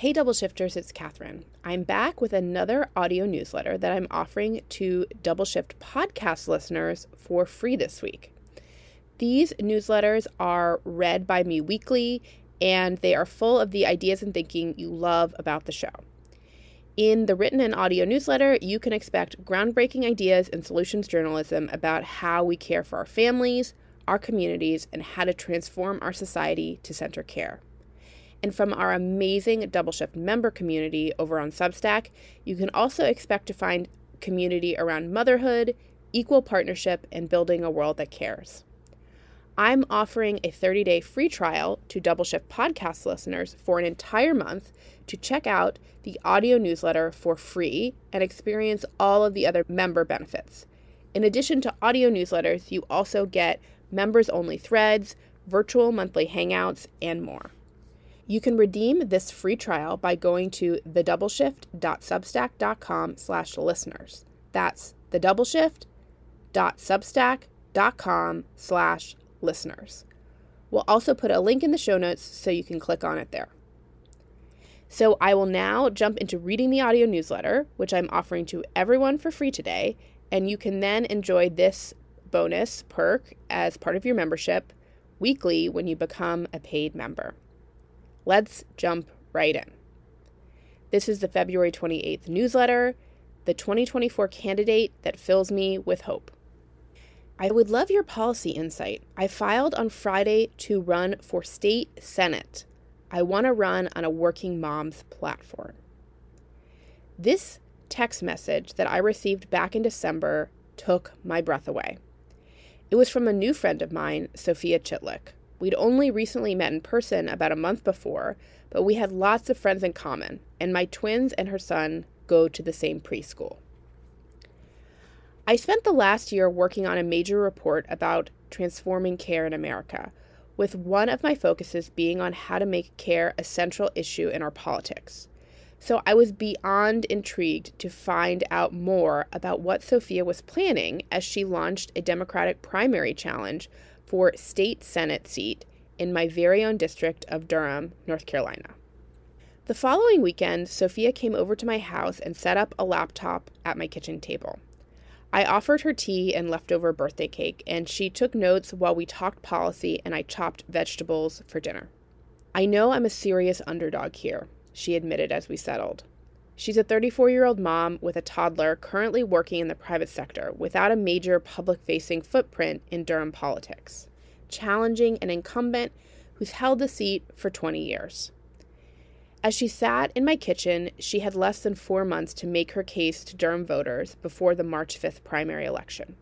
Hey, Double Shifters, it's Catherine. I'm back with another audio newsletter that I'm offering to Double Shift podcast listeners for free this week. These newsletters are read by me weekly, and they are full of the ideas and thinking you love about the show. In the written and audio newsletter, you can expect groundbreaking ideas and solutions journalism about how we care for our families, our communities, and how to transform our society to center care. And from our amazing Double Shift member community over on Substack, you can also expect to find community around motherhood, equal partnership, and building a world that cares. I'm offering a 30 day free trial to Double Shift podcast listeners for an entire month to check out the audio newsletter for free and experience all of the other member benefits. In addition to audio newsletters, you also get members only threads, virtual monthly hangouts, and more. You can redeem this free trial by going to thedoubleshift.substack.com slash listeners. That's thedoubleshift.substack.com slash listeners. We'll also put a link in the show notes so you can click on it there. So I will now jump into reading the audio newsletter, which I'm offering to everyone for free today, and you can then enjoy this bonus perk as part of your membership weekly when you become a paid member. Let's jump right in. This is the February 28th newsletter, the 2024 candidate that fills me with hope. I would love your policy insight. I filed on Friday to run for state senate. I want to run on a working mom's platform. This text message that I received back in December took my breath away. It was from a new friend of mine, Sophia Chitlik. We'd only recently met in person about a month before, but we had lots of friends in common, and my twins and her son go to the same preschool. I spent the last year working on a major report about transforming care in America, with one of my focuses being on how to make care a central issue in our politics. So I was beyond intrigued to find out more about what Sophia was planning as she launched a Democratic primary challenge for state Senate seat in my very own district of Durham, North Carolina. The following weekend, Sophia came over to my house and set up a laptop at my kitchen table. I offered her tea and leftover birthday cake, and she took notes while we talked policy and I chopped vegetables for dinner. I know I'm a serious underdog here, she admitted as we settled. She's a 34 year old mom with a toddler currently working in the private sector without a major public facing footprint in Durham politics, challenging an incumbent who's held the seat for 20 years. As she sat in my kitchen, she had less than four months to make her case to Durham voters before the March 5th primary election.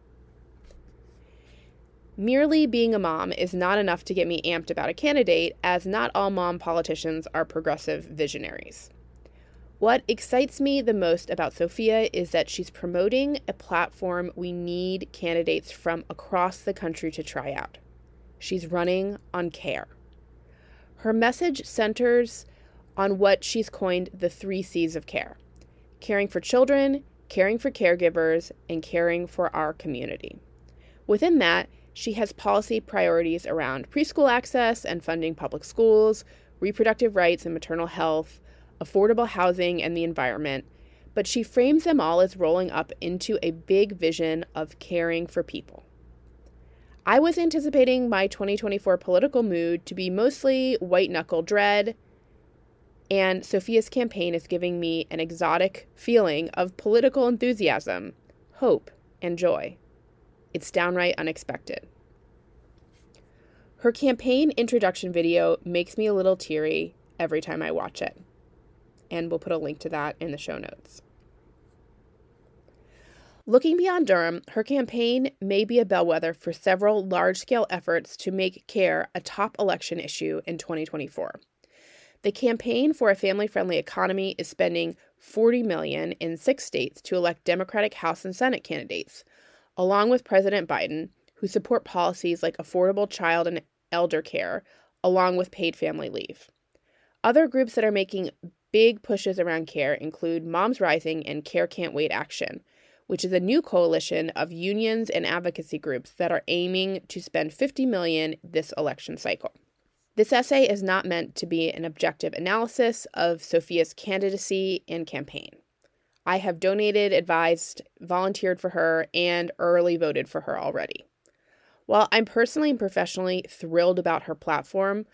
Merely being a mom is not enough to get me amped about a candidate, as not all mom politicians are progressive visionaries. What excites me the most about Sophia is that she's promoting a platform we need candidates from across the country to try out. She's running on care. Her message centers on what she's coined the three C's of care caring for children, caring for caregivers, and caring for our community. Within that, she has policy priorities around preschool access and funding public schools, reproductive rights and maternal health, affordable housing, and the environment, but she frames them all as rolling up into a big vision of caring for people. I was anticipating my 2024 political mood to be mostly white knuckle dread, and Sophia's campaign is giving me an exotic feeling of political enthusiasm, hope, and joy. It's downright unexpected. Her campaign introduction video makes me a little teary every time I watch it. And we'll put a link to that in the show notes. Looking beyond Durham, her campaign may be a bellwether for several large scale efforts to make care a top election issue in 2024. The campaign for a family-friendly economy is spending 40 million in 6 states to elect Democratic House and Senate candidates, along with President Biden, who support policies like affordable child and elder care, along with paid family leave. Other groups that are making big pushes around care include Moms Rising and Care Can't Wait Action, which is a new coalition of unions and advocacy groups that are aiming to spend 50 million this election cycle. This essay is not meant to be an objective analysis of Sophia's candidacy and campaign. I have donated, advised, volunteered for her, and early voted for her already. While I'm personally and professionally thrilled about her platform,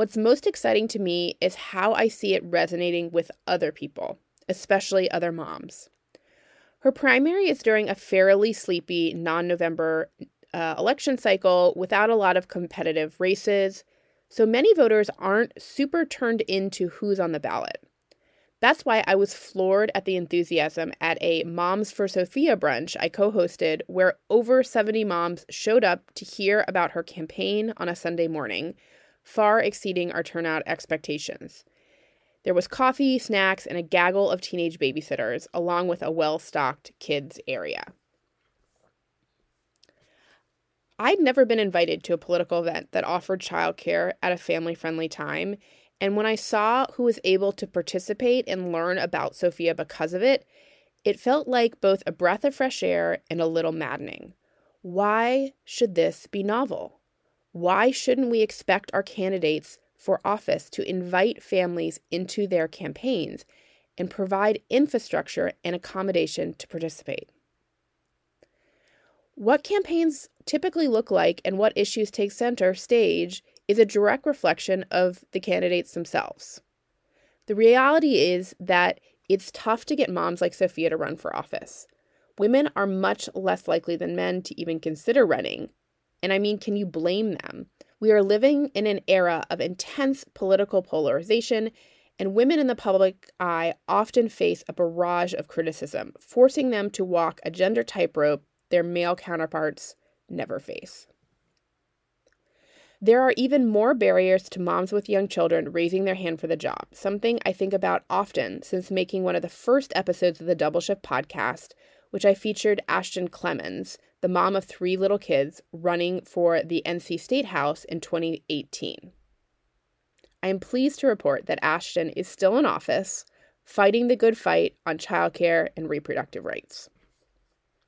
what's most exciting to me is how I see it resonating with other people, especially other moms. Her primary is during a fairly sleepy non November uh, election cycle without a lot of competitive races, so many voters aren't super turned into who's on the ballot. That's why I was floored at the enthusiasm at a Moms for Sophia brunch I co hosted, where over 70 moms showed up to hear about her campaign on a Sunday morning, far exceeding our turnout expectations. There was coffee, snacks, and a gaggle of teenage babysitters, along with a well stocked kids area. I'd never been invited to a political event that offered childcare at a family friendly time. And when I saw who was able to participate and learn about Sophia because of it, it felt like both a breath of fresh air and a little maddening. Why should this be novel? Why shouldn't we expect our candidates for office to invite families into their campaigns and provide infrastructure and accommodation to participate? What campaigns typically look like and what issues take center stage is a direct reflection of the candidates themselves. The reality is that it's tough to get moms like Sophia to run for office. Women are much less likely than men to even consider running. And I mean, can you blame them? We are living in an era of intense political polarization, and women in the public eye often face a barrage of criticism, forcing them to walk a gender tightrope their male counterparts never face. There are even more barriers to moms with young children raising their hand for the job, something I think about often since making one of the first episodes of the Double Shift podcast, which I featured Ashton Clemmons, the mom of three little kids, running for the NC State House in 2018. I am pleased to report that Ashton is still in office, fighting the good fight on childcare and reproductive rights.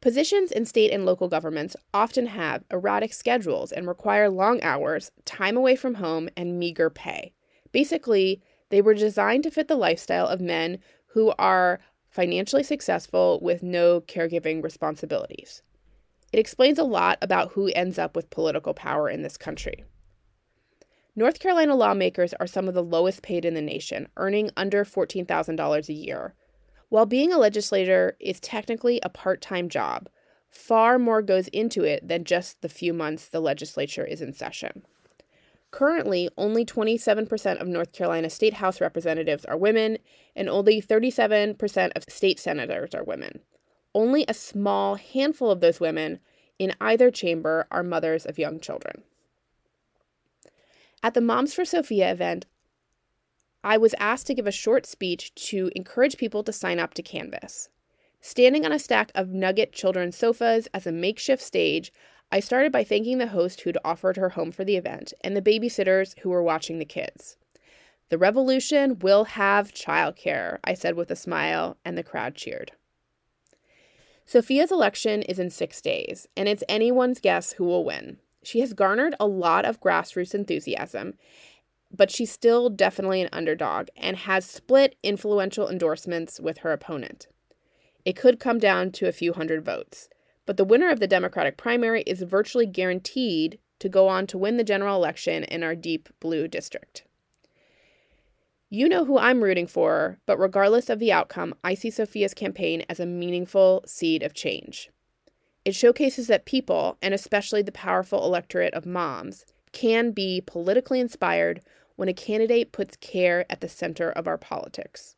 Positions in state and local governments often have erratic schedules and require long hours, time away from home, and meager pay. Basically, they were designed to fit the lifestyle of men who are financially successful with no caregiving responsibilities. It explains a lot about who ends up with political power in this country. North Carolina lawmakers are some of the lowest paid in the nation, earning under $14,000 a year, while being a legislator is technically a part time job, far more goes into it than just the few months the legislature is in session. Currently, only 27% of North Carolina state House representatives are women, and only 37% of state senators are women. Only a small handful of those women in either chamber are mothers of young children. At the Moms for Sophia event, I was asked to give a short speech to encourage people to sign up to Canvass. Standing on a stack of Nugget children's sofas as a makeshift stage, I started by thanking the host who'd offered her home for the event and the babysitters who were watching the kids. The revolution will have childcare, I said with a smile, and the crowd cheered. Sophia's election is in six days, and it's anyone's guess who will win. She has garnered a lot of grassroots enthusiasm, but she's still definitely an underdog and has split influential endorsements with her opponent. It could come down to a few hundred votes, but the winner of the Democratic primary is virtually guaranteed to go on to win the general election in our deep blue district. You know who I'm rooting for, but regardless of the outcome, I see Sophia's campaign as a meaningful seed of change. It showcases that people, and especially the powerful electorate of moms, can be politically inspired when a candidate puts care at the center of our politics.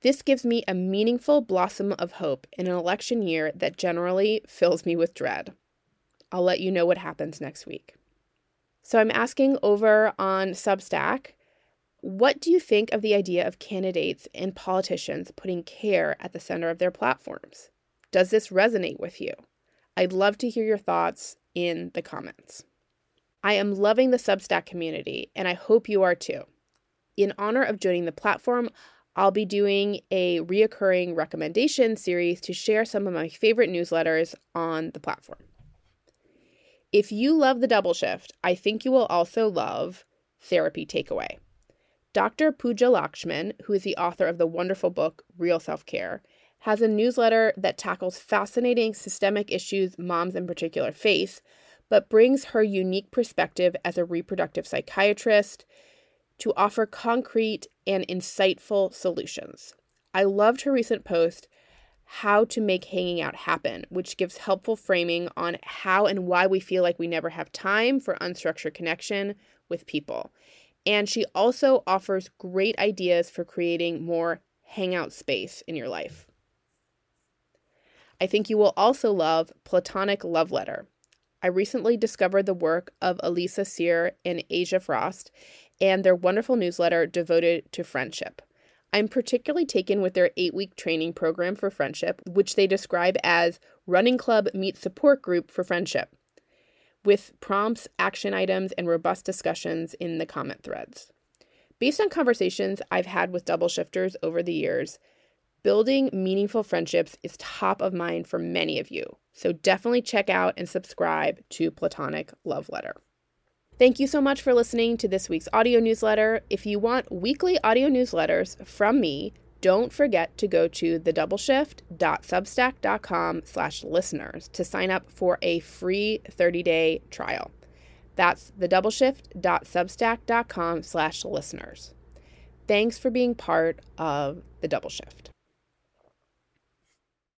This gives me a meaningful blossom of hope in an election year that generally fills me with dread. I'll let you know what happens next week. So I'm asking over on Substack, what do you think of the idea of candidates and politicians putting care at the center of their platforms? Does this resonate with you? I'd love to hear your thoughts in the comments. I am loving the Substack community, and I hope you are too. In honor of joining the platform, I'll be doing a reoccurring recommendation series to share some of my favorite newsletters on the platform. If you love the double shift, I think you will also love therapy takeaway. Dr. Pooja Lakshmin, who is the author of the wonderful book Real Self Care, has a newsletter that tackles fascinating systemic issues moms in particular face, but brings her unique perspective as a reproductive psychiatrist to offer concrete and insightful solutions. I loved her recent post, How to Make Hanging Out Happen, which gives helpful framing on how and why we feel like we never have time for unstructured connection with people. And she also offers great ideas for creating more hangout space in your life. I think you will also love Platonic Love Letter. I recently discovered the work of Elisa Sear and Asia Frost and their wonderful newsletter devoted to friendship. I'm particularly taken with their eight week training program for friendship, which they describe as running club meet support group for friendship, with prompts, action items, and robust discussions in the comment threads. Based on conversations I've had with double shifters over the years, Building meaningful friendships is top of mind for many of you, so definitely check out and subscribe to Platonic Love Letter. Thank you so much for listening to this week's audio newsletter. If you want weekly audio newsletters from me, don't forget to go to thedoubleshift.substack.com slash listeners to sign up for a free 30-day trial. That's thedoubleshift.substack.com slash listeners. Thanks for being part of The Double Shift.